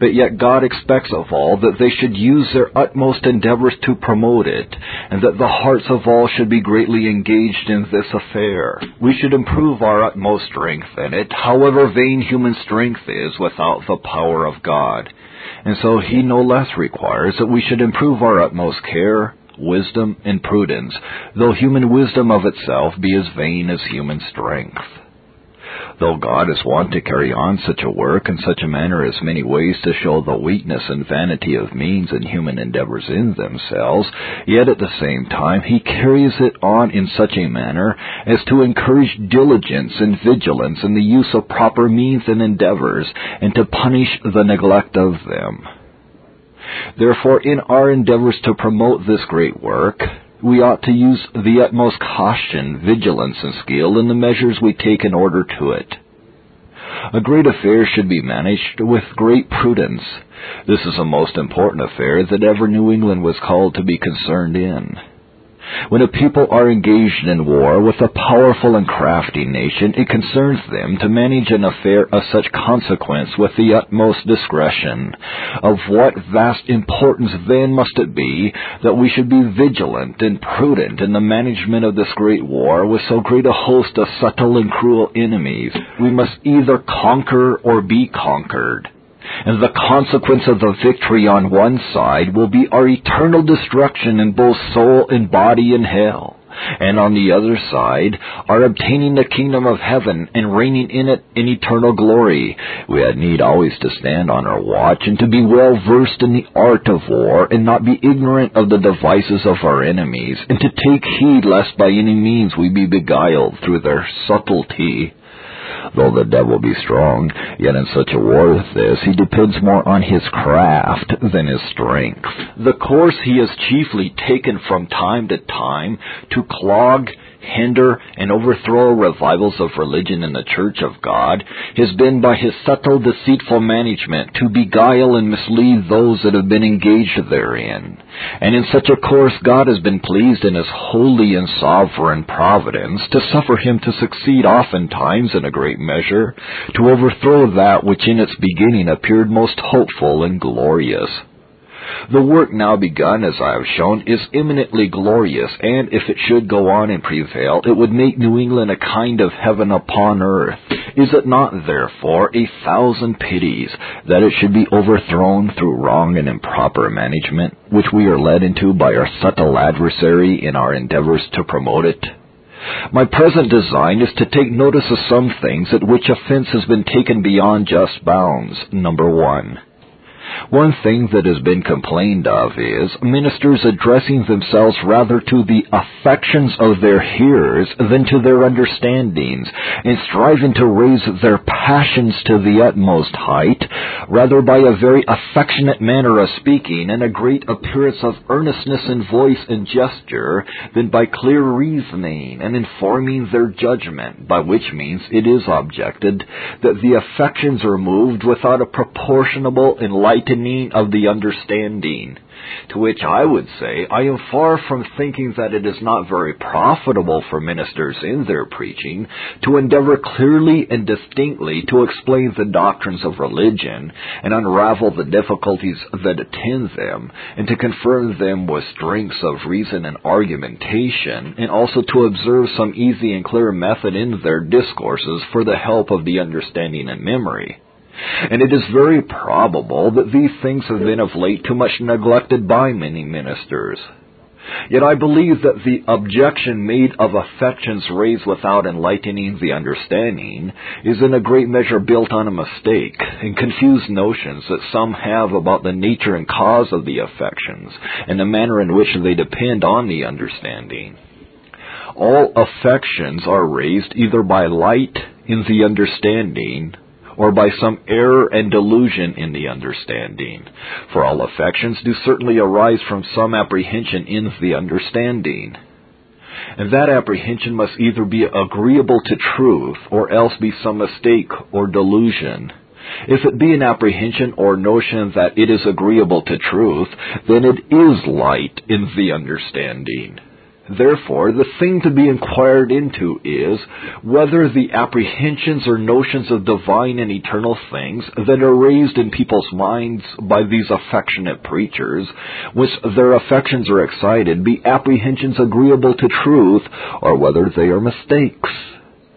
but yet God expects of all that they should use their utmost endeavors to promote it, and that the hearts of all should be greatly engaged in this affair. We should improve our utmost strength in it, however vain human strength is without the power of God. And so he no less requires that we should improve our utmost care, wisdom, and prudence, though human wisdom of itself be as vain as human strength. Though God is wont to carry on such a work in such a manner as many ways to show the weakness and vanity of means and human endeavors in themselves, yet at the same time he carries it on in such a manner as to encourage diligence and vigilance in the use of proper means and endeavors, and to punish the neglect of them. Therefore, in our endeavors to promote this great work, we ought to use the utmost caution, vigilance, and skill in the measures we take in order to it. A great affair should be managed with great prudence. This is a most important affair that ever New England was called to be concerned in. When a people are engaged in war with a powerful and crafty nation, it concerns them to manage an affair of such consequence with the utmost discretion. Of what vast importance then must it be that we should be vigilant and prudent in the management of this great war with so great a host of subtle and cruel enemies. We must either conquer or be conquered and the consequence of the victory on one side will be our eternal destruction in both soul and body in hell, and on the other side, our obtaining the kingdom of heaven and reigning in it in eternal glory. We had need always to stand on our watch and to be well versed in the art of war and not be ignorant of the devices of our enemies, and to take heed lest by any means we be beguiled through their subtlety. Though the devil be strong, yet in such a war as this, he depends more on his craft than his strength. The course he has chiefly taken from time to time to clog hinder, and overthrow revivals of religion in the Church of God has been by his subtle, deceitful management to beguile and mislead those that have been engaged therein. And in such a course God has been pleased in his holy and sovereign providence to suffer him to succeed oftentimes in a great measure, to overthrow that which in its beginning appeared most hopeful and glorious. The work now begun, as I have shown, is eminently glorious, and if it should go on and prevail, it would make New England a kind of heaven upon earth. Is it not, therefore, a thousand pities that it should be overthrown through wrong and improper management, which we are led into by our subtle adversary in our endeavors to promote it? My present design is to take notice of some things at which offense has been taken beyond just bounds. Number one. One thing that has been complained of is ministers addressing themselves rather to the affections of their hearers than to their understandings, and striving to raise their passions to the utmost height, rather by a very affectionate manner of speaking and a great appearance of earnestness in voice and gesture, than by clear reasoning and informing their judgment, by which means it is objected that the affections are moved without a proportionable enlightenment enlightening of the understanding. To which I would say, I am far from thinking that it is not very profitable for ministers in their preaching to endeavor clearly and distinctly to explain the doctrines of religion and unravel the difficulties that attend them, and to confirm them with strengths of reason and argumentation, and also to observe some easy and clear method in their discourses for the help of the understanding and memory and it is very probable that these things have been of late too much neglected by many ministers. Yet I believe that the objection made of affections raised without enlightening the understanding is in a great measure built on a mistake and confused notions that some have about the nature and cause of the affections and the manner in which they depend on the understanding. All affections are raised either by light in the understanding or by some error and delusion in the understanding. For all affections do certainly arise from some apprehension in the understanding. And that apprehension must either be agreeable to truth, or else be some mistake or delusion. If it be an apprehension or notion that it is agreeable to truth, then it is light in the understanding. Therefore, the thing to be inquired into is whether the apprehensions or notions of divine and eternal things that are raised in people's minds by these affectionate preachers, which their affections are excited, be apprehensions agreeable to truth, or whether they are mistakes.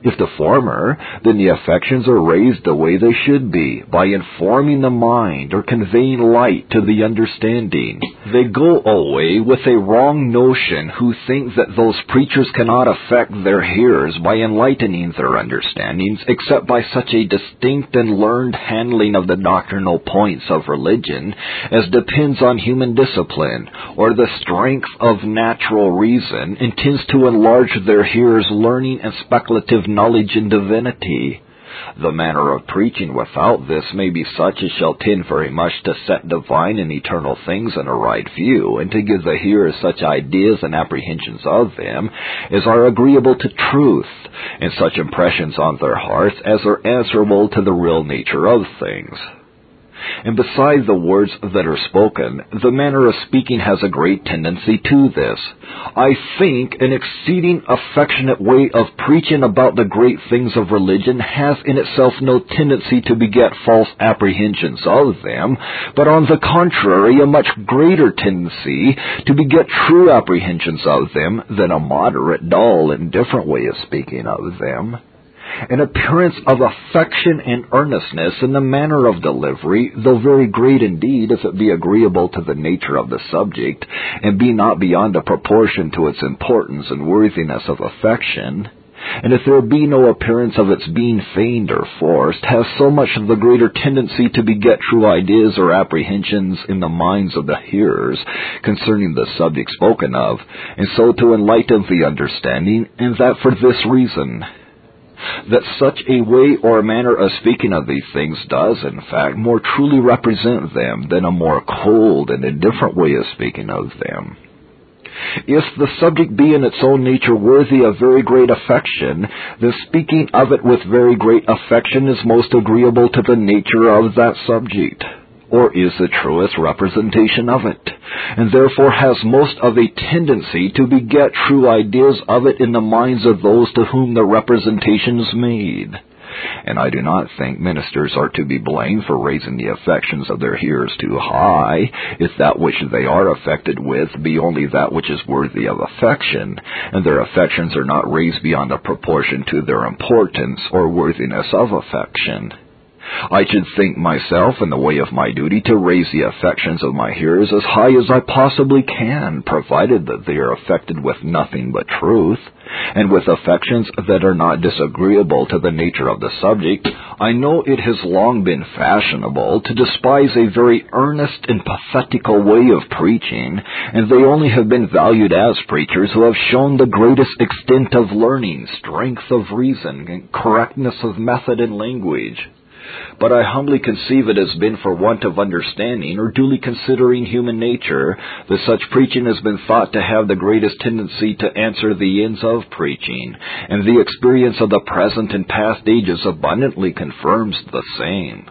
If the former, then the affections are raised the way they should be, by informing the mind or conveying light to the understanding. They go away with a wrong notion who think that those preachers cannot affect their hearers by enlightening their understandings except by such a distinct and learned handling of the doctrinal points of religion as depends on human discipline or the strength of natural reason and tends to enlarge their hearers' learning and speculative knowledge in divinity. The manner of preaching without this may be such as shall tend very much to set divine and eternal things in a right view, and to give the hearers such ideas and apprehensions of them as are agreeable to truth, and such impressions on their hearts as are answerable to the real nature of things. And beside the words that are spoken, the manner of speaking has a great tendency to this. I think an exceeding affectionate way of preaching about the great things of religion has in itself no tendency to beget false apprehensions of them, but on the contrary, a much greater tendency to beget true apprehensions of them than a moderate, dull, indifferent way of speaking of them an appearance of affection and earnestness in the manner of delivery, though very great indeed, if it be agreeable to the nature of the subject, and be not beyond a proportion to its importance and worthiness of affection, and if there be no appearance of its being feigned or forced, has so much the greater tendency to beget true ideas or apprehensions in the minds of the hearers concerning the subject spoken of, and so to enlighten the understanding, and that for this reason that such a way or manner of speaking of these things does, in fact, more truly represent them than a more cold and indifferent way of speaking of them. If the subject be in its own nature worthy of very great affection, then speaking of it with very great affection is most agreeable to the nature of that subject or is the truest representation of it, and therefore has most of a tendency to beget true ideas of it in the minds of those to whom the representation is made. And I do not think ministers are to be blamed for raising the affections of their hearers too high, if that which they are affected with be only that which is worthy of affection, and their affections are not raised beyond a proportion to their importance or worthiness of affection. I should think myself in the way of my duty to raise the affections of my hearers as high as I possibly can, provided that they are affected with nothing but truth, and with affections that are not disagreeable to the nature of the subject. I know it has long been fashionable to despise a very earnest and pathetical way of preaching, and they only have been valued as preachers who have shown the greatest extent of learning, strength of reason, and correctness of method and language. But I humbly conceive it has been for want of understanding or duly considering human nature that such preaching has been thought to have the greatest tendency to answer the ends of preaching, and the experience of the present and past ages abundantly confirms the same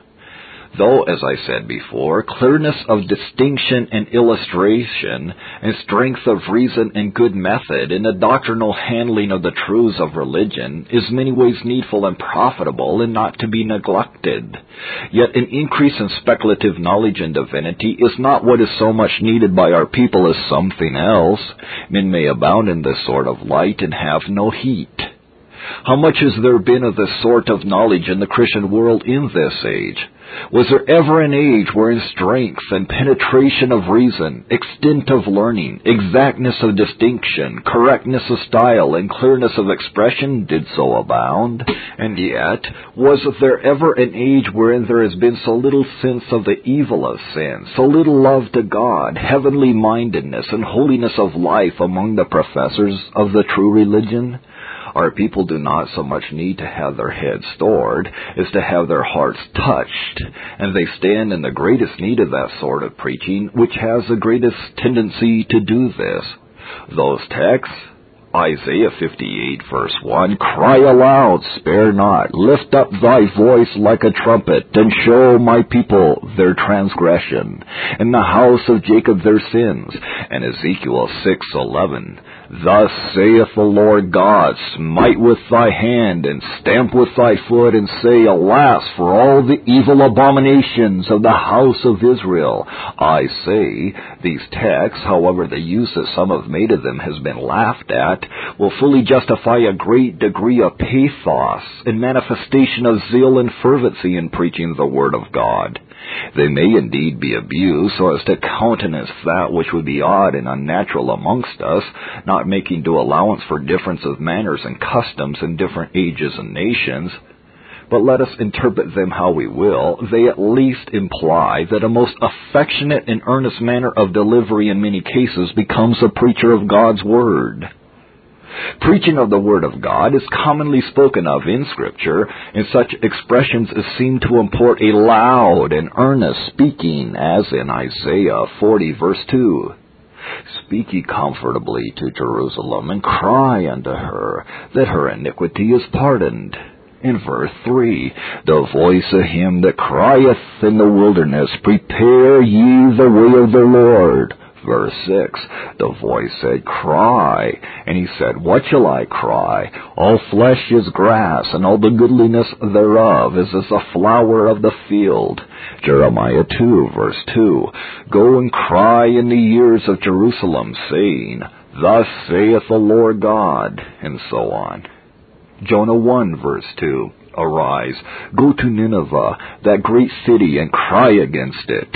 though, as I said before, clearness of distinction and illustration, and strength of reason and good method in the doctrinal handling of the truths of religion is many ways needful and profitable and not to be neglected. Yet an increase in speculative knowledge in divinity is not what is so much needed by our people as something else. Men may abound in this sort of light and have no heat. How much has there been of this sort of knowledge in the Christian world in this age? Was there ever an age wherein strength and penetration of reason, extent of learning, exactness of distinction, correctness of style, and clearness of expression did so abound? And yet, was there ever an age wherein there has been so little sense of the evil of sin, so little love to God, heavenly mindedness, and holiness of life among the professors of the true religion? Our people do not so much need to have their heads stored as to have their hearts touched, and they stand in the greatest need of that sort of preaching which has the greatest tendency to do this. Those texts Isaiah 58 verse 1, Cry aloud, spare not, lift up thy voice like a trumpet, and show my people their transgression, and the house of Jacob their sins. And Ezekiel 6:11, Thus saith the Lord God, Smite with thy hand, and stamp with thy foot, and say, Alas, for all the evil abominations of the house of Israel. I say, these texts, however the use that some have made of them has been laughed at, will fully justify a great degree of pathos and manifestation of zeal and fervency in preaching the Word of God. They may indeed be abused so as to countenance that which would be odd and unnatural amongst us, not making due allowance for difference of manners and customs in different ages and nations. But let us interpret them how we will, they at least imply that a most affectionate and earnest manner of delivery in many cases becomes a preacher of God's Word. Preaching of the Word of God is commonly spoken of in Scripture, and such expressions as seem to import a loud and earnest speaking, as in Isaiah 40 verse 2. Speak ye comfortably to Jerusalem, and cry unto her, that her iniquity is pardoned. In verse 3, the voice of him that crieth in the wilderness, Prepare ye the way of the Lord Verse 6, the voice said, Cry. And he said, What shall I cry? All flesh is grass, and all the goodliness thereof is as the flower of the field. Jeremiah 2, verse 2, Go and cry in the ears of Jerusalem, saying, Thus saith the Lord God, and so on. Jonah 1, verse 2, Arise, go to Nineveh, that great city, and cry against it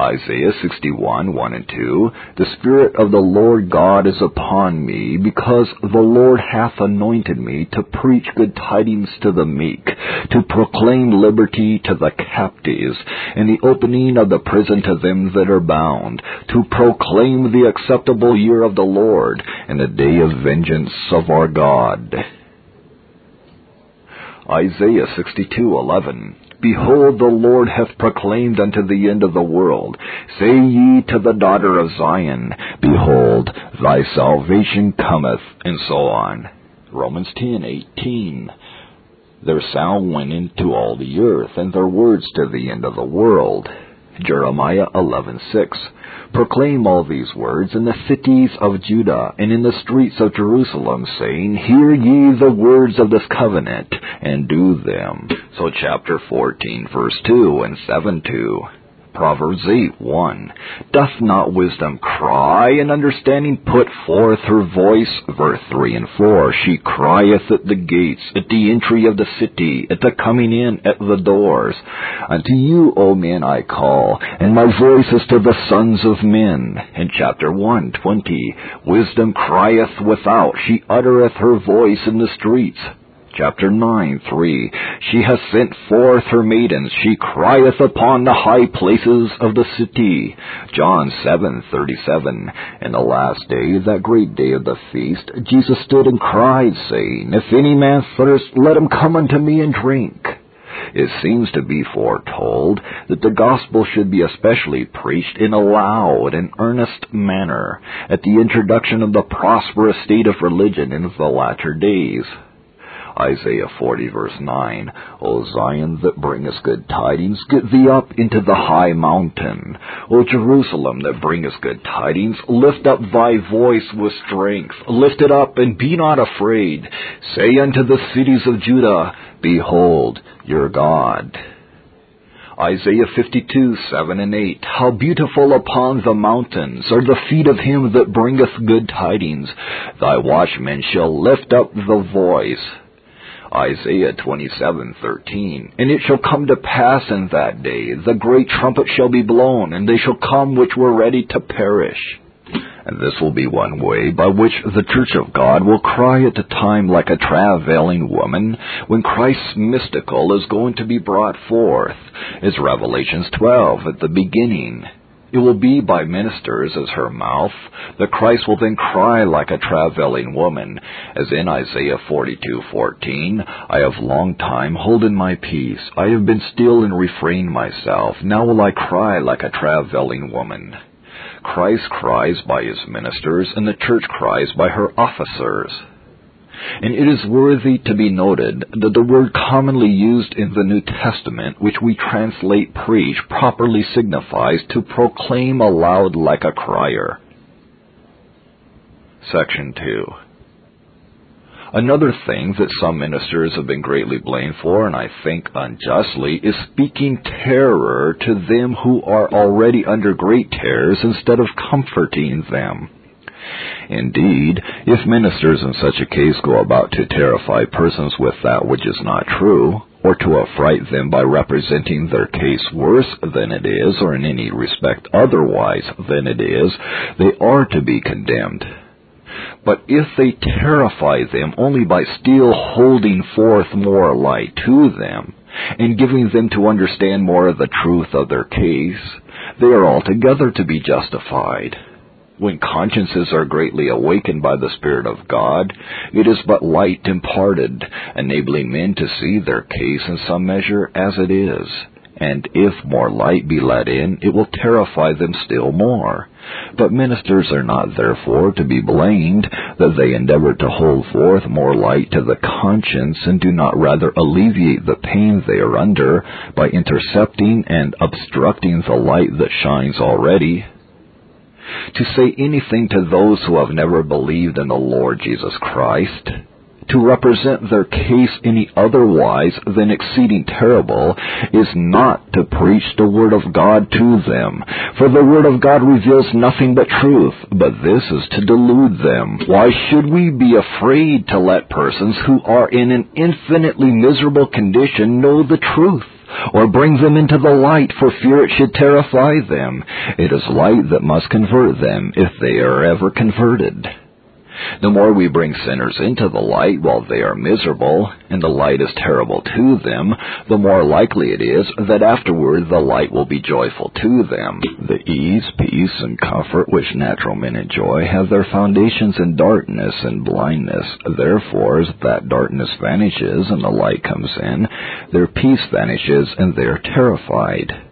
Isaiah 61, 1 and 2, The Spirit of the Lord God is upon me, because the Lord hath anointed me to preach good tidings to the meek, to proclaim liberty to the captives, and the opening of the prison to them that are bound, to proclaim the acceptable year of the Lord, and the day of vengeance of our God. Isaiah 62:11 Behold, the Lord hath proclaimed unto the end of the world. Say ye to the daughter of Zion, Behold, thy salvation cometh, and so on. Romans 10:18. Their sound went into all the earth, and their words to the end of the world. Jeremiah 11:6. Proclaim all these words in the cities of Judah and in the streets of Jerusalem, saying, Hear ye the words of this covenant, and do them. So chapter 14, verse 2 and 7 2. Proverbs 8, 1. Doth not wisdom cry, and understanding put forth her voice? Verse 3 and 4. She crieth at the gates, at the entry of the city, at the coming in at the doors. Unto you, O men, I call, and my voice is to the sons of men. In chapter 1, 20. Wisdom crieth without, she uttereth her voice in the streets chapter 9, 3. She has sent forth her maidens. She crieth upon the high places of the city. John 7, 37. In the last day, that great day of the feast, Jesus stood and cried, saying, If any man thirst, let him come unto me and drink. It seems to be foretold that the gospel should be especially preached in a loud and earnest manner at the introduction of the prosperous state of religion in the latter days. Isaiah 40 verse 9, O Zion that bringest good tidings, get thee up into the high mountain. O Jerusalem that bringest good tidings, lift up thy voice with strength. Lift it up and be not afraid. Say unto the cities of Judah, Behold your God. Isaiah 52, 7 and 8. How beautiful upon the mountains are the feet of him that bringeth good tidings. Thy watchmen shall lift up the voice. Isaiah 27:13. And it shall come to pass in that day, the great trumpet shall be blown, and they shall come which were ready to perish. And this will be one way by which the Church of God will cry at the time like a travailing woman when Christ's mystical is going to be brought forth, as Revelations 12 at the beginning. It will be by ministers as her mouth that Christ will then cry like a travailing woman, as in Isaiah 42:14, I have long time holden my peace, I have been still and refrained myself, now will I cry like a travailing woman. Christ cries by his ministers, and the church cries by her officers. And it is worthy to be noted that the word commonly used in the New Testament, which we translate preach, properly signifies to proclaim aloud like a crier. Section 2. Another thing that some ministers have been greatly blamed for, and I think unjustly, is speaking terror to them who are already under great terrors instead of comforting them. Indeed, if ministers in such a case go about to terrify persons with that which is not true, or to affright them by representing their case worse than it is, or in any respect otherwise than it is, they are to be condemned. But if they terrify them only by still holding forth more light to them, and giving them to understand more of the truth of their case, they are altogether to be justified. When consciences are greatly awakened by the Spirit of God, it is but light imparted, enabling men to see their case in some measure as it is. And if more light be let in, it will terrify them still more. But ministers are not therefore to be blamed that they endeavor to hold forth more light to the conscience and do not rather alleviate the pain they are under by intercepting and obstructing the light that shines already to say anything to those who have never believed in the Lord Jesus Christ, to represent their case any otherwise than exceeding terrible, is not to preach the Word of God to them. For the Word of God reveals nothing but truth, but this is to delude them. Why should we be afraid to let persons who are in an infinitely miserable condition know the truth? Or bring them into the light for fear it should terrify them. It is light that must convert them if they are ever converted. The more we bring sinners into the light while they are miserable, and the light is terrible to them, the more likely it is that afterward the light will be joyful to them. The ease, peace, and comfort which natural men enjoy have their foundations in darkness and blindness. Therefore, as that darkness vanishes and the light comes in, their peace vanishes and they are terrified.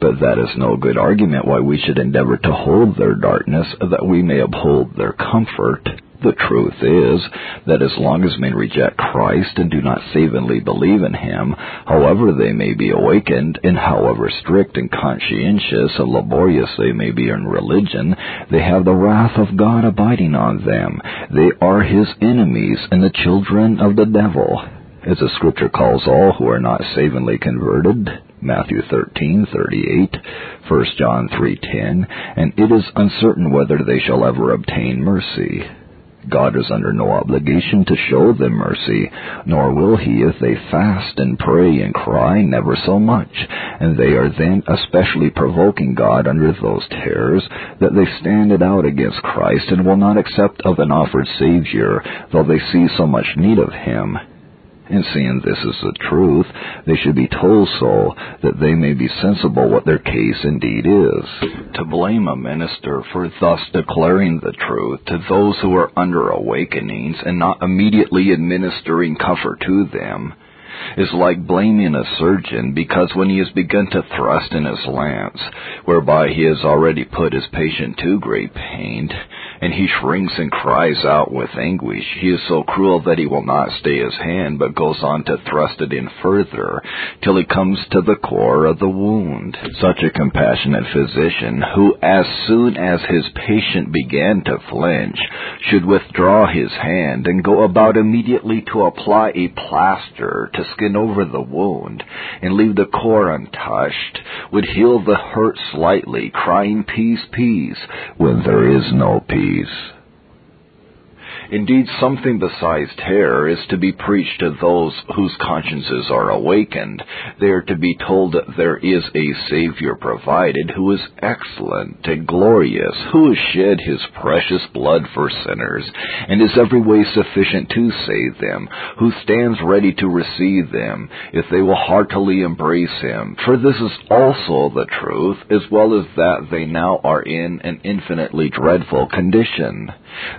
But that is no good argument why we should endeavor to hold their darkness, that we may uphold their comfort. The truth is that as long as men reject Christ and do not savingly believe in Him, however they may be awakened, and however strict and conscientious and laborious they may be in religion, they have the wrath of God abiding on them. They are His enemies and the children of the devil. As the scripture calls all who are not savingly converted, Matthew 13:38, 1 John 3:10, and it is uncertain whether they shall ever obtain mercy. God is under no obligation to show them mercy, nor will he if they fast and pray and cry never so much, and they are then especially provoking God under those terrors that they stand it out against Christ and will not accept of an offered Savior, though they see so much need of him and seeing this is the truth, they should be told so, that they may be sensible what their case indeed is. To blame a minister for thus declaring the truth to those who are under awakenings and not immediately administering comfort to them, is like blaming a surgeon because when he has begun to thrust in his lance, whereby he has already put his patient to great pain, and he shrinks and cries out with anguish. He is so cruel that he will not stay his hand, but goes on to thrust it in further, till he comes to the core of the wound. Such a compassionate physician, who as soon as his patient began to flinch, should withdraw his hand and go about immediately to apply a plaster to skin over the wound, and leave the core untouched, would heal the hurt slightly, crying peace, peace, when there is no peace trees. Indeed, something besides terror is to be preached to those whose consciences are awakened. They are to be told that there is a Savior provided who is excellent and glorious, who has shed his precious blood for sinners, and is every way sufficient to save them, who stands ready to receive them, if they will heartily embrace him. For this is also the truth, as well as that they now are in an infinitely dreadful condition.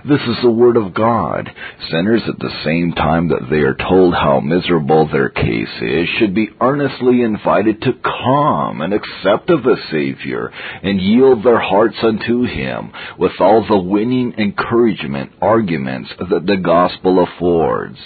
This is the Word of God. Sinners, at the same time that they are told how miserable their case is, should be earnestly invited to come and accept of the Savior and yield their hearts unto Him with all the winning encouragement arguments that the gospel affords.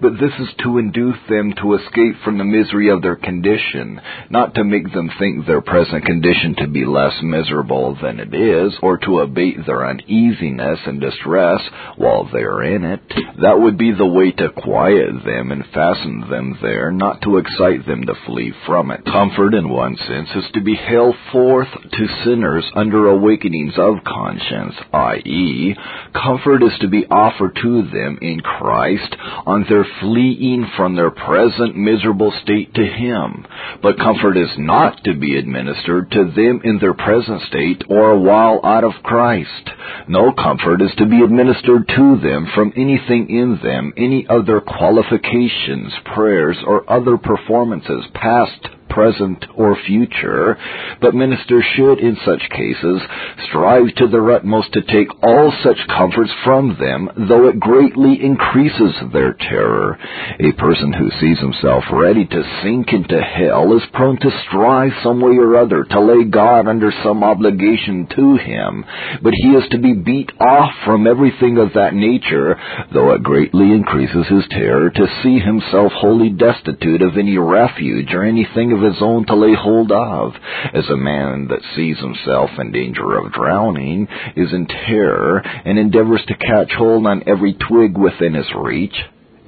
But this is to induce them to escape from the misery of their condition, not to make them think their present condition to be less miserable than it is, or to abate their uneasiness and distress while they are in it. That would be the way to quiet them and fasten them there, not to excite them to flee from it. Comfort, in one sense, is to be held forth to sinners under awakenings of conscience, i.e., comfort is to be offered to them in Christ on their fleeing from their present miserable state to Him. But comfort is not to be administered to them in their present state or while out of Christ. No comfort is to be administered to them from anything in them, any other qualifications, prayers, or other performances, past, present, or future, but ministers should, in such cases, strive to their utmost to take all such comforts from them, though it greatly increases their terror. A person who sees himself ready to sink into hell is prone to strive some way or other to lay God under some obligation to him, but he is to be beat off from everything of that nature, though it greatly increases his terror to see himself wholly destitute of any refuge or anything of his own to lay hold of, as a man that sees himself in danger of drowning is in terror and endeavors to catch hold on every twig within his reach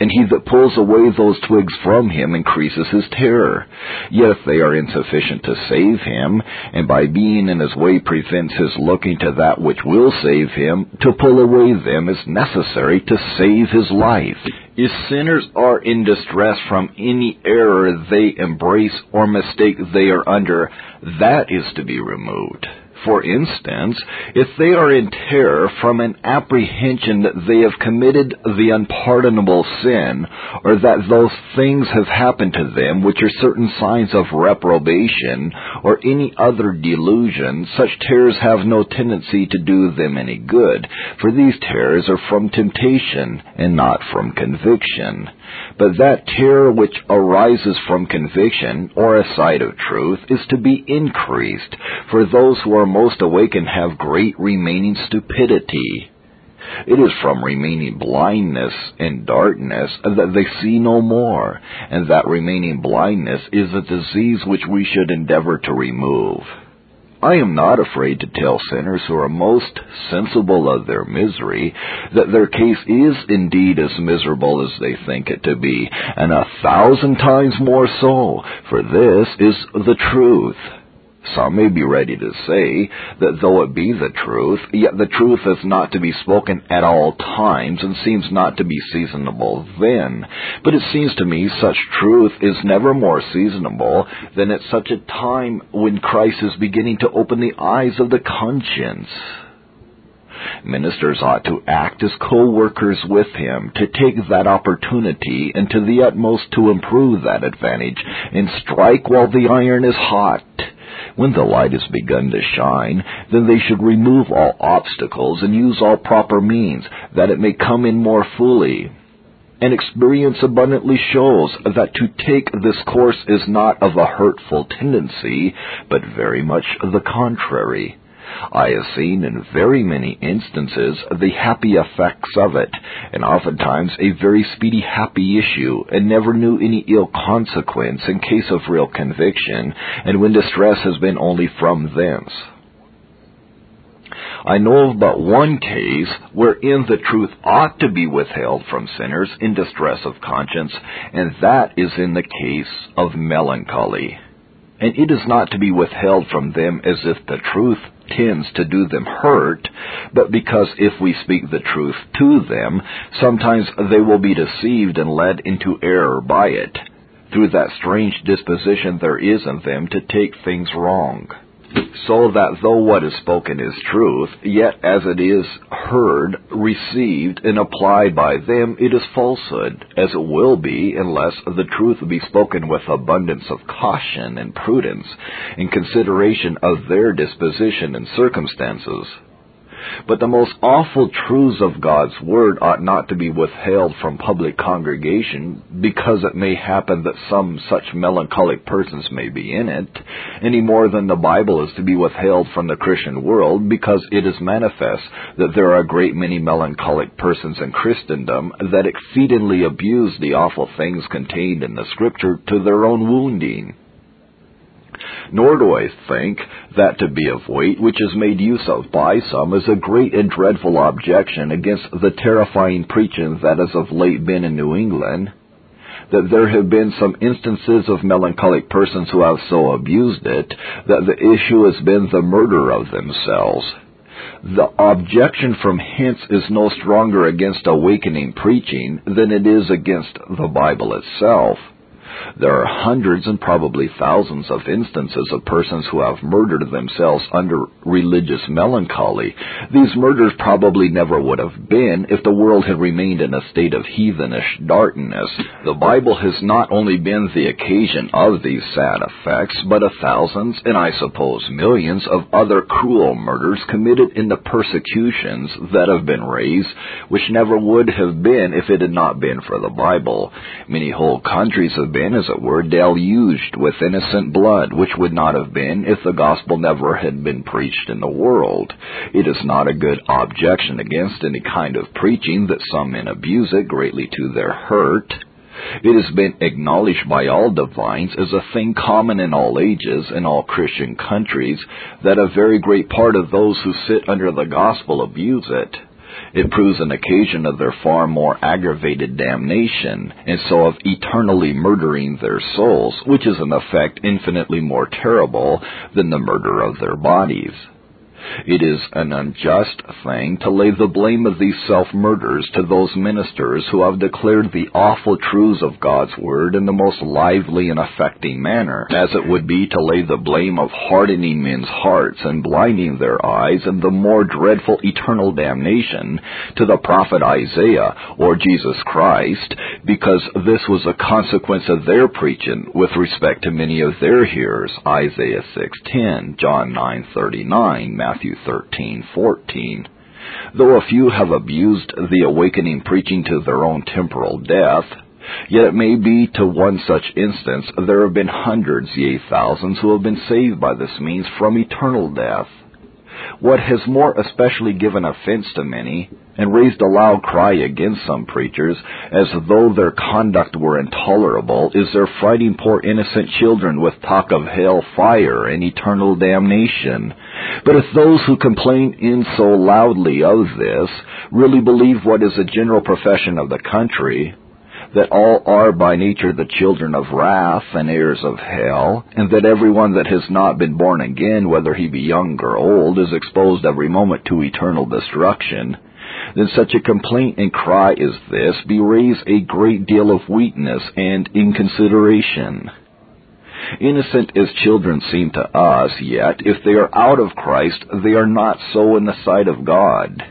and he that pulls away those twigs from him increases his terror. Yet if they are insufficient to save him, and by being in his way prevents his looking to that which will save him, to pull away them is necessary to save his life. If sinners are in distress from any error they embrace or mistake they are under, that is to be removed. For instance, if they are in terror from an apprehension that they have committed the unpardonable sin, or that those things have happened to them which are certain signs of reprobation, or any other delusion, such terrors have no tendency to do them any good, for these terrors are from temptation, and not from conviction. But that terror which arises from conviction, or a sight of truth, is to be increased, for those who are most awakened have great remaining stupidity. It is from remaining blindness and darkness that they see no more, and that remaining blindness is a disease which we should endeavor to remove. I am not afraid to tell sinners who are most sensible of their misery that their case is indeed as miserable as they think it to be, and a thousand times more so, for this is the truth. Some may be ready to say that though it be the truth, yet the truth is not to be spoken at all times and seems not to be seasonable then. But it seems to me such truth is never more seasonable than at such a time when Christ is beginning to open the eyes of the conscience. Ministers ought to act as co-workers with him, to take that opportunity and to the utmost to improve that advantage, and strike while the iron is hot. When the light has begun to shine, then they should remove all obstacles and use all proper means, that it may come in more fully. And experience abundantly shows that to take this course is not of a hurtful tendency, but very much the contrary. I have seen in very many instances the happy effects of it, and oftentimes a very speedy happy issue, and never knew any ill consequence in case of real conviction, and when distress has been only from thence. I know of but one case wherein the truth ought to be withheld from sinners in distress of conscience, and that is in the case of melancholy. And it is not to be withheld from them as if the truth tends to do them hurt, but because if we speak the truth to them, sometimes they will be deceived and led into error by it, through that strange disposition there is in them to take things wrong so that though what is spoken is truth, yet as it is heard, received, and applied by them, it is falsehood, as it will be unless the truth be spoken with abundance of caution and prudence, in consideration of their disposition and circumstances. But the most awful truths of God's Word ought not to be withheld from public congregation because it may happen that some such melancholic persons may be in it, any more than the Bible is to be withheld from the Christian world because it is manifest that there are a great many melancholic persons in Christendom that exceedingly abuse the awful things contained in the Scripture to their own wounding. Nor do I think that to be of weight which is made use of by some is a great and dreadful objection against the terrifying preaching that has of late been in New England, that there have been some instances of melancholic persons who have so abused it that the issue has been the murder of themselves. The objection from hence is no stronger against awakening preaching than it is against the Bible itself. There are hundreds and probably thousands of instances of persons who have murdered themselves under religious melancholy. These murders probably never would have been if the world had remained in a state of heathenish darkness. The Bible has not only been the occasion of these sad effects, but of thousands, and I suppose millions, of other cruel murders committed in the persecutions that have been raised, which never would have been if it had not been for the Bible. Many whole countries have been as it were, deluged with innocent blood, which would not have been if the gospel never had been preached in the world. It is not a good objection against any kind of preaching that some men abuse it greatly to their hurt. It has been acknowledged by all divines as a thing common in all ages and all Christian countries that a very great part of those who sit under the gospel abuse it. It proves an occasion of their far more aggravated damnation, and so of eternally murdering their souls, which is an effect infinitely more terrible than the murder of their bodies. It is an unjust thing to lay the blame of these self-murders to those ministers who have declared the awful truths of God's Word in the most lively and affecting manner, as it would be to lay the blame of hardening men's hearts and blinding their eyes and the more dreadful eternal damnation to the prophet Isaiah or Jesus Christ, because this was a consequence of their preaching with respect to many of their hearers, Isaiah 6:10, John 9:39, Matthew Matthew 13:14. Though a few have abused the awakening preaching to their own temporal death, yet it may be to one such instance there have been hundreds, yea, thousands, who have been saved by this means from eternal death. What has more especially given offense to many, and raised a loud cry against some preachers, as though their conduct were intolerable, is their frighting poor innocent children with talk of hell fire and eternal damnation. But if those who complain in so loudly of this really believe what is a general profession of the country, that all are by nature the children of wrath and heirs of hell, and that everyone that has not been born again, whether he be young or old, is exposed every moment to eternal destruction, then such a complaint and cry as this beways a great deal of weakness and inconsideration. Innocent as children seem to us, yet if they are out of Christ, they are not so in the sight of God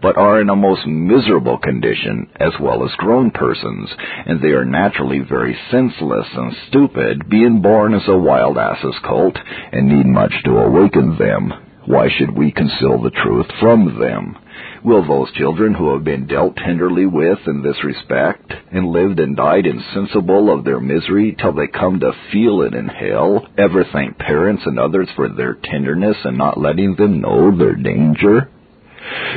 but are in a most miserable condition as well as grown persons, and they are naturally very senseless and stupid, being born as a wild ass's colt, and need much to awaken them. Why should we conceal the truth from them? Will those children who have been dealt tenderly with in this respect, and lived and died insensible of their misery till they come to feel it in hell, ever thank parents and others for their tenderness and not letting them know their danger?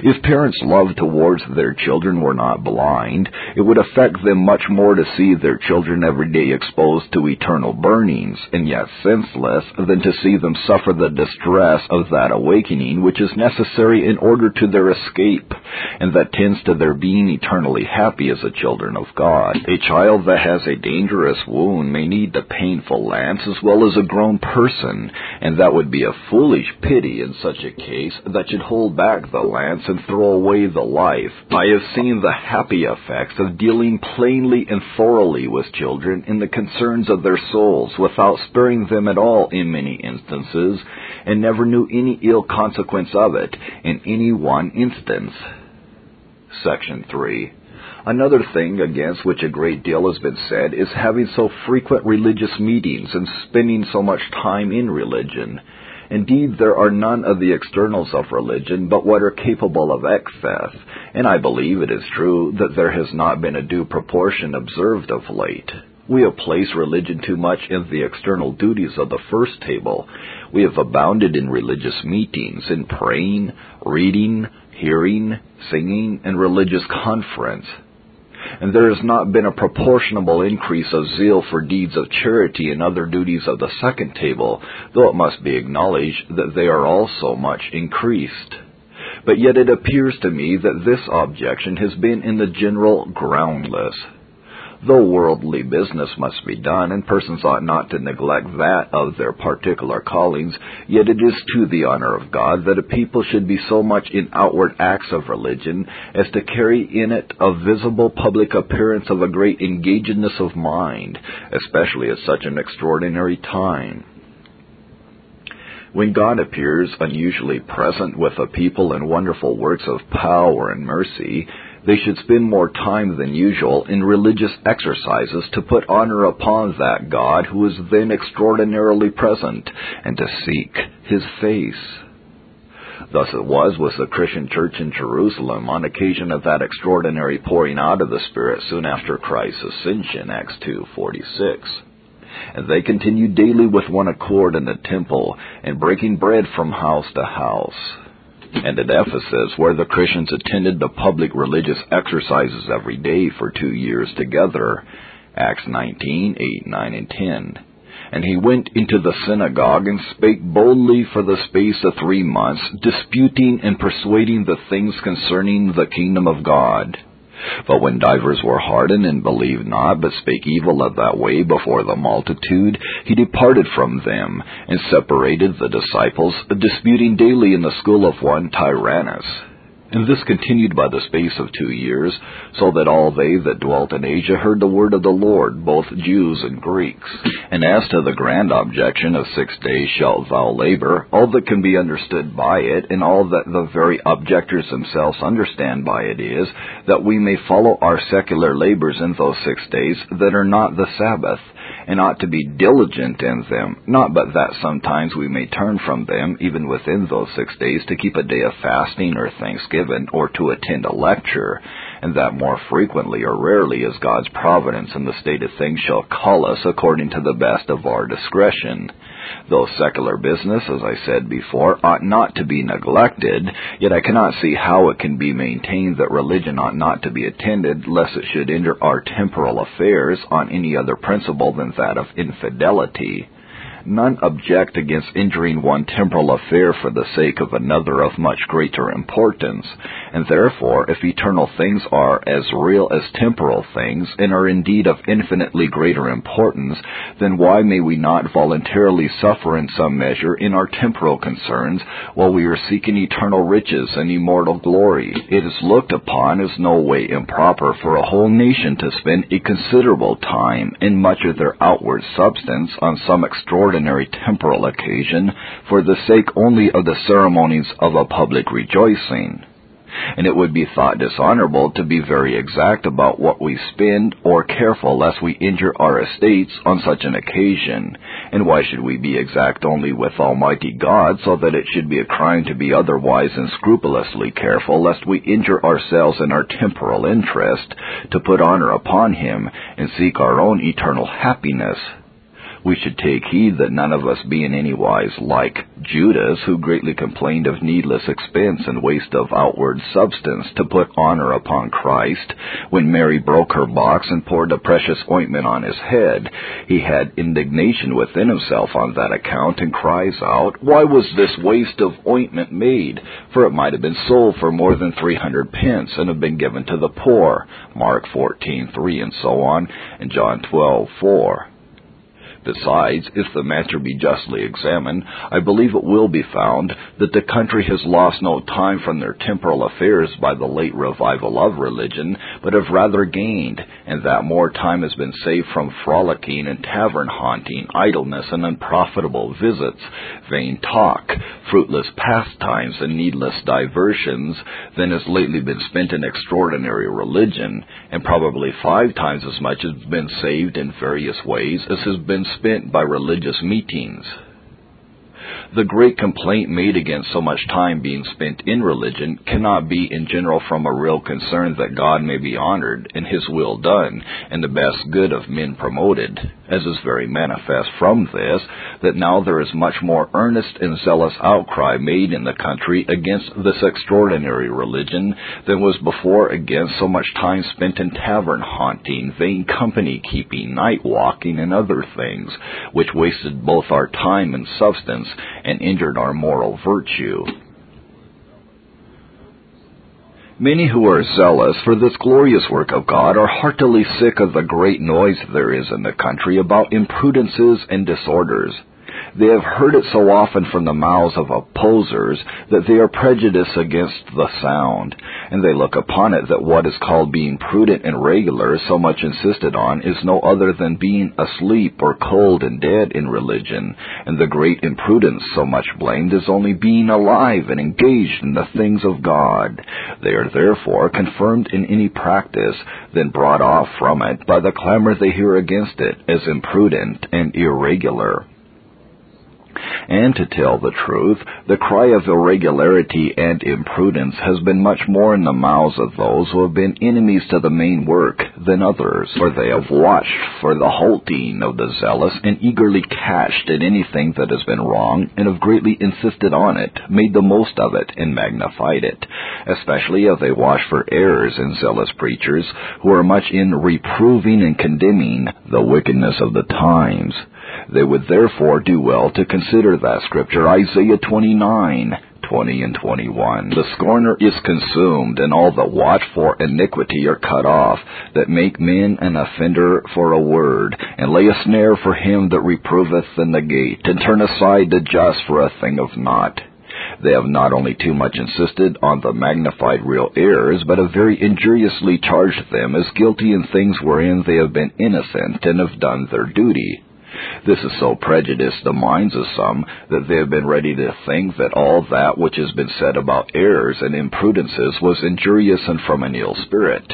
If parents' love towards their children were not blind, it would affect them much more to see their children every day exposed to eternal burnings, and yet senseless, than to see them suffer the distress of that awakening which is necessary in order to their escape, and that tends to their being eternally happy as the children of God. A child that has a dangerous wound may need the painful lance as well as a grown person, and that would be a foolish pity in such a case that should hold back the glance and throw away the life. I have seen the happy effects of dealing plainly and thoroughly with children in the concerns of their souls without sparing them at all in many instances, and never knew any ill consequence of it in any one instance. Section 3. Another thing against which a great deal has been said is having so frequent religious meetings and spending so much time in religion Indeed, there are none of the externals of religion but what are capable of excess, and I believe it is true that there has not been a due proportion observed of late. We have placed religion too much in the external duties of the first table. We have abounded in religious meetings, in praying, reading, hearing, singing, and religious conference and there has not been a proportionable increase of zeal for deeds of charity and other duties of the second table, though it must be acknowledged that they are also much increased. But yet it appears to me that this objection has been in the general groundless. Though worldly business must be done, and persons ought not to neglect that of their particular callings, yet it is to the honor of God that a people should be so much in outward acts of religion as to carry in it a visible public appearance of a great engagedness of mind, especially at such an extraordinary time. When God appears unusually present with a people in wonderful works of power and mercy, they should spend more time than usual in religious exercises to put honor upon that God who is then extraordinarily present, and to seek his face. Thus it was with the Christian church in Jerusalem on occasion of that extraordinary pouring out of the Spirit soon after Christ's ascension, Acts 2:46. And they continued daily with one accord in the temple, and breaking bread from house to house and at Ephesus, where the Christians attended the public religious exercises every day for two years together. Acts 19, 8, 9, and 10. And he went into the synagogue and spake boldly for the space of three months, disputing and persuading the things concerning the kingdom of God. But when divers were hardened and believed not, but spake evil of that way before the multitude, he departed from them, and separated the disciples, disputing daily in the school of one Tyrannus. And this continued by the space of two years, so that all they that dwelt in Asia heard the word of the Lord, both Jews and Greeks. And as to the grand objection of six days shalt thou labor, all that can be understood by it, and all that the very objectors themselves understand by it is, that we may follow our secular labors in those six days that are not the Sabbath, and ought to be diligent in them, not but that sometimes we may turn from them, even within those six days, to keep a day of fasting or thanksgiving, or to attend a lecture, and that more frequently or rarely as God's providence and the state of things shall call us according to the best of our discretion. Though secular business, as I said before, ought not to be neglected, yet I cannot see how it can be maintained that religion ought not to be attended, lest it should injure our temporal affairs on any other principle than that of infidelity none object against injuring one temporal affair for the sake of another of much greater importance, and therefore, if eternal things are as real as temporal things, and are indeed of infinitely greater importance, then why may we not voluntarily suffer in some measure in our temporal concerns, while we are seeking eternal riches and immortal glory? It is looked upon as no way improper for a whole nation to spend a considerable time and much of their outward substance on some extraordinary ordinary temporal occasion for the sake only of the ceremonies of a public rejoicing. And it would be thought dishonorable to be very exact about what we spend or careful lest we injure our estates on such an occasion. And why should we be exact only with Almighty God so that it should be a crime to be otherwise and scrupulously careful lest we injure ourselves in our temporal interest to put honor upon Him and seek our own eternal happiness? We should take heed that none of us be in any wise like Judas, who greatly complained of needless expense and waste of outward substance to put honor upon Christ. When Mary broke her box and poured the precious ointment on his head, he had indignation within himself on that account and cries out, Why was this waste of ointment made? For it might have been sold for more than three hundred pence and have been given to the poor. Mark 14:3 and so on, and John 12:4. Besides, if the matter be justly examined, I believe it will be found that the country has lost no time from their temporal affairs by the late revival of religion, but have rather gained, and that more time has been saved from frolicking and tavern haunting, idleness and unprofitable visits, vain talk, fruitless pastimes, and needless diversions than has lately been spent in extraordinary religion, and probably five times as much has been saved in various ways as has been spent by religious meetings. The great complaint made against so much time being spent in religion cannot be in general from a real concern that God may be honored and His will done and the best good of men promoted, as is very manifest from this, that now there is much more earnest and zealous outcry made in the country against this extraordinary religion than was before against so much time spent in tavern haunting, vain company keeping, night walking, and other things, which wasted both our time and substance and injured our moral virtue. Many who are zealous for this glorious work of God are heartily sick of the great noise there is in the country about imprudences and disorders. They have heard it so often from the mouths of opposers that they are prejudiced against the sound, and they look upon it that what is called being prudent and regular, so much insisted on, is no other than being asleep or cold and dead in religion, and the great imprudence so much blamed is only being alive and engaged in the things of God. They are therefore confirmed in any practice, then brought off from it by the clamor they hear against it as imprudent and irregular. And to tell the truth, the cry of irregularity and imprudence has been much more in the mouths of those who have been enemies to the main work than others, for they have watched for the halting of the zealous and eagerly catched at anything that has been wrong and have greatly insisted on it, made the most of it, and magnified it, especially as they watch for errors in zealous preachers who are much in reproving and condemning the wickedness of the times. They would therefore do well to consider that scripture, Isaiah 29, 20 and 21. The scorner is consumed, and all that watch for iniquity are cut off, that make men an offender for a word, and lay a snare for him that reproveth in the gate, and turn aside the just for a thing of naught. They have not only too much insisted on the magnified real errors, but have very injuriously charged them as guilty in things wherein they have been innocent and have done their duty. This has so prejudiced the minds of some that they have been ready to think that all that which has been said about errors and imprudences was injurious and from an ill spirit.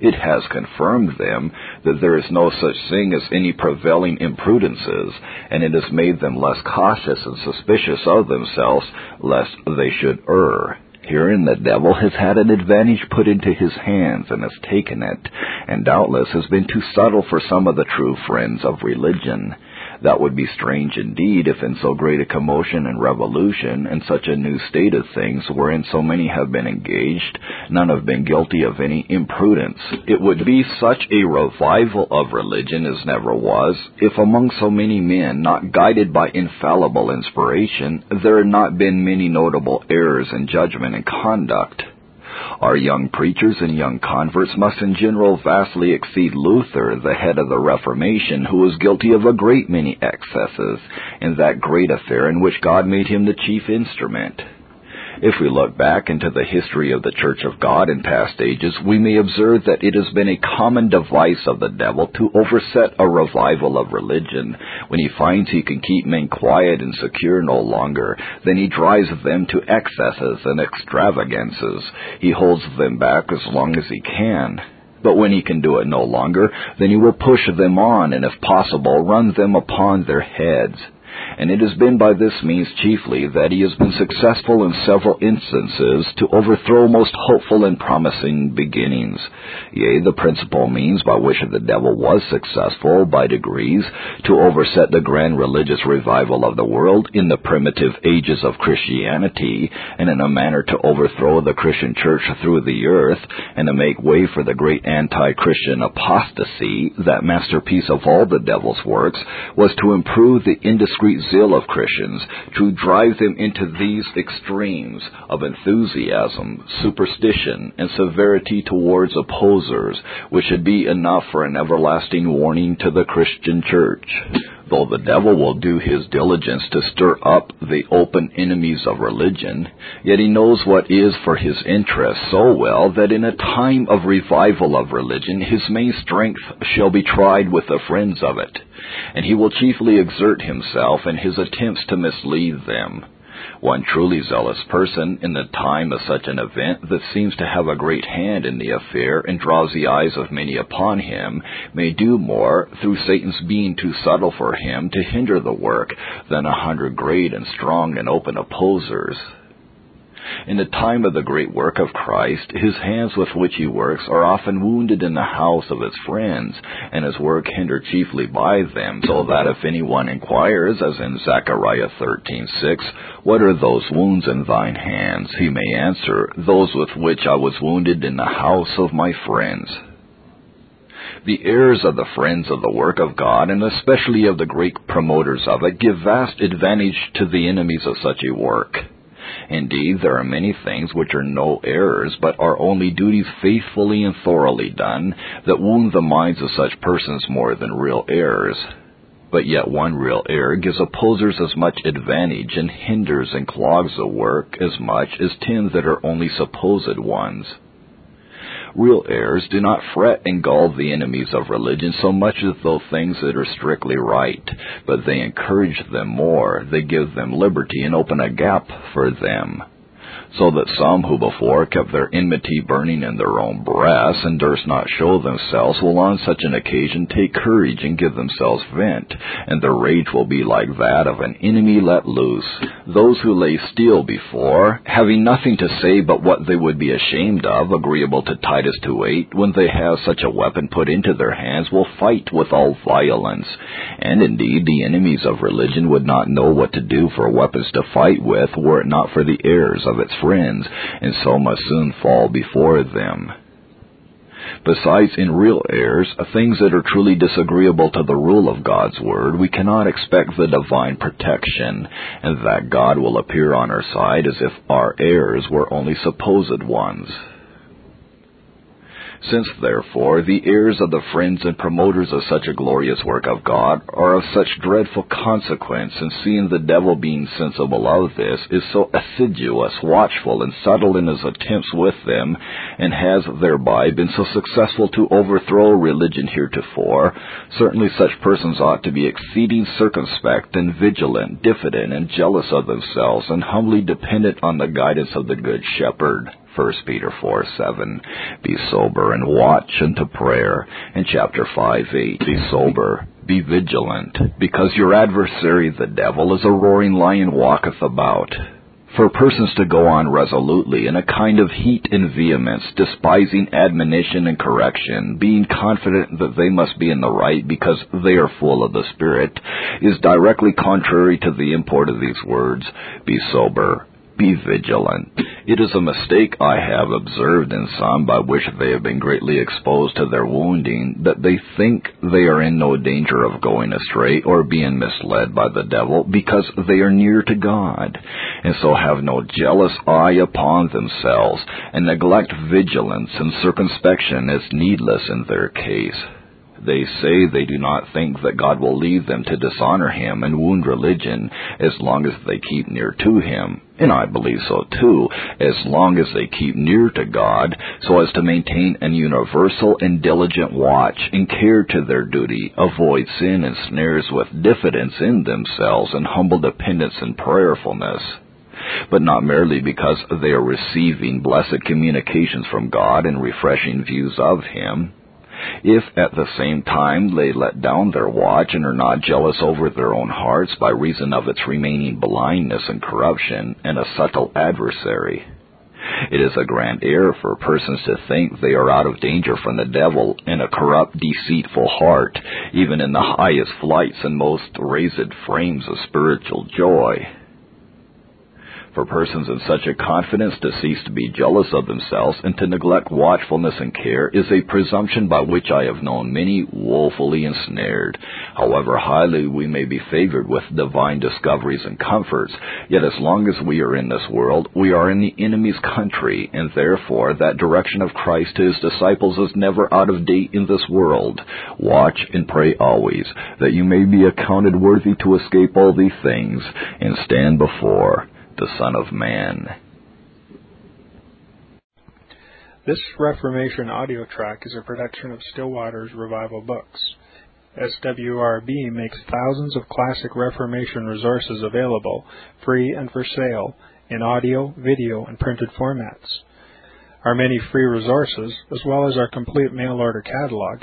It has confirmed them that there is no such thing as any prevailing imprudences, and it has made them less cautious and suspicious of themselves, lest they should err. Herein the devil has had an advantage put into his hands and has taken it, and doubtless has been too subtle for some of the true friends of religion. That would be strange indeed if in so great a commotion and revolution, in such a new state of things wherein so many have been engaged, none have been guilty of any imprudence. It would be such a revival of religion as never was, if among so many men not guided by infallible inspiration, there had not been many notable errors in judgment and conduct. Our young preachers and young converts must in general vastly exceed Luther, the head of the Reformation, who was guilty of a great many excesses in that great affair in which God made him the chief instrument. If we look back into the history of the Church of God in past ages, we may observe that it has been a common device of the devil to overset a revival of religion. When he finds he can keep men quiet and secure no longer, then he drives them to excesses and extravagances. He holds them back as long as he can. But when he can do it no longer, then he will push them on and if possible run them upon their heads and it has been by this means chiefly that he has been successful in several instances to overthrow most hopeful and promising beginnings. Yea, the principal means by which the devil was successful by degrees to overset the grand religious revival of the world in the primitive ages of Christianity, and in a manner to overthrow the Christian church through the earth, and to make way for the great anti-Christian apostasy, that masterpiece of all the devil's works, was to improve the indiscreet zeal of Christians to drive them into these extremes of enthusiasm, superstition, and severity towards opposers, which should be enough for an everlasting warning to the Christian church. Though the devil will do his diligence to stir up the open enemies of religion, yet he knows what is for his interest so well that in a time of revival of religion his main strength shall be tried with the friends of it, and he will chiefly exert himself in his attempts to mislead them. One truly zealous person, in the time of such an event that seems to have a great hand in the affair and draws the eyes of many upon him, may do more, through Satan's being too subtle for him to hinder the work, than a hundred great and strong and open opposers. In the time of the great work of Christ, his hands with which he works are often wounded in the house of his friends, and his work hindered chiefly by them, so that if anyone inquires, as in Zechariah 13:6, what are those wounds in thine hands, he may answer, those with which I was wounded in the house of my friends. The heirs of the friends of the work of God, and especially of the great promoters of it, give vast advantage to the enemies of such a work. Indeed, there are many things which are no errors, but are only duties faithfully and thoroughly done, that wound the minds of such persons more than real errors. But yet one real error gives opposers as much advantage and hinders and clogs the work as much as ten that are only supposed ones. Real errors do not fret and gall the enemies of religion so much as those things that are strictly right, but they encourage them more, they give them liberty and open a gap for them so that some who before kept their enmity burning in their own breasts and durst not show themselves will on such an occasion take courage and give themselves vent, and their rage will be like that of an enemy let loose. Those who lay still before, having nothing to say but what they would be ashamed of, agreeable to Titus 2.8, when they have such a weapon put into their hands, will fight with all violence. And indeed, the enemies of religion would not know what to do for weapons to fight with, were it not for the errors of its friends, and so must soon fall before them. Besides, in real errors, uh, things that are truly disagreeable to the rule of God's Word, we cannot expect the divine protection, and that God will appear on our side as if our errors were only supposed ones. Since, therefore, the ears of the friends and promoters of such a glorious work of God are of such dreadful consequence, and seeing the devil being sensible of this, is so assiduous, watchful, and subtle in his attempts with them, and has thereby been so successful to overthrow religion heretofore, certainly such persons ought to be exceeding circumspect and vigilant, diffident, and jealous of themselves, and humbly dependent on the guidance of the Good Shepherd. 1 Peter 4 7. Be sober and watch unto prayer. In chapter 5 8. Be sober. Be vigilant, because your adversary the devil is a roaring lion walketh about. For persons to go on resolutely in a kind of heat and vehemence, despising admonition and correction, being confident that they must be in the right because they are full of the Spirit, is directly contrary to the import of these words, Be sober, be vigilant. It is a mistake I have observed in some by which they have been greatly exposed to their wounding that they think they are in no danger of going astray or being misled by the devil because they are near to God, and so have no jealous eye upon themselves, and neglect vigilance and circumspection as needless in their case. They say they do not think that God will leave them to dishonor Him and wound religion as long as they keep near to Him. And I believe so too, as long as they keep near to God, so as to maintain an universal and diligent watch and care to their duty, avoid sin and snares with diffidence in themselves and humble dependence and prayerfulness but not merely because they are receiving blessed communications from God and refreshing views of Him. If at the same time they let down their watch and are not jealous over their own hearts by reason of its remaining blindness and corruption and a subtle adversary. It is a grand error for persons to think they are out of danger from the devil in a corrupt, deceitful heart, even in the highest flights and most raised frames of spiritual joy. For persons in such a confidence to cease to be jealous of themselves and to neglect watchfulness and care is a presumption by which I have known many woefully ensnared. However highly we may be favored with divine discoveries and comforts, yet as long as we are in this world, we are in the enemy's country, and therefore that direction of Christ to his disciples is never out of date in this world. Watch and pray always, that you may be accounted worthy to escape all these things, and stand before the Son of Man. This Reformation audio track is a production of Still Waters Revival Books. SWRB makes thousands of classic Reformation resources available, free and for sale, in audio, video, and printed formats. Our many free resources, as well as our complete mail order catalog,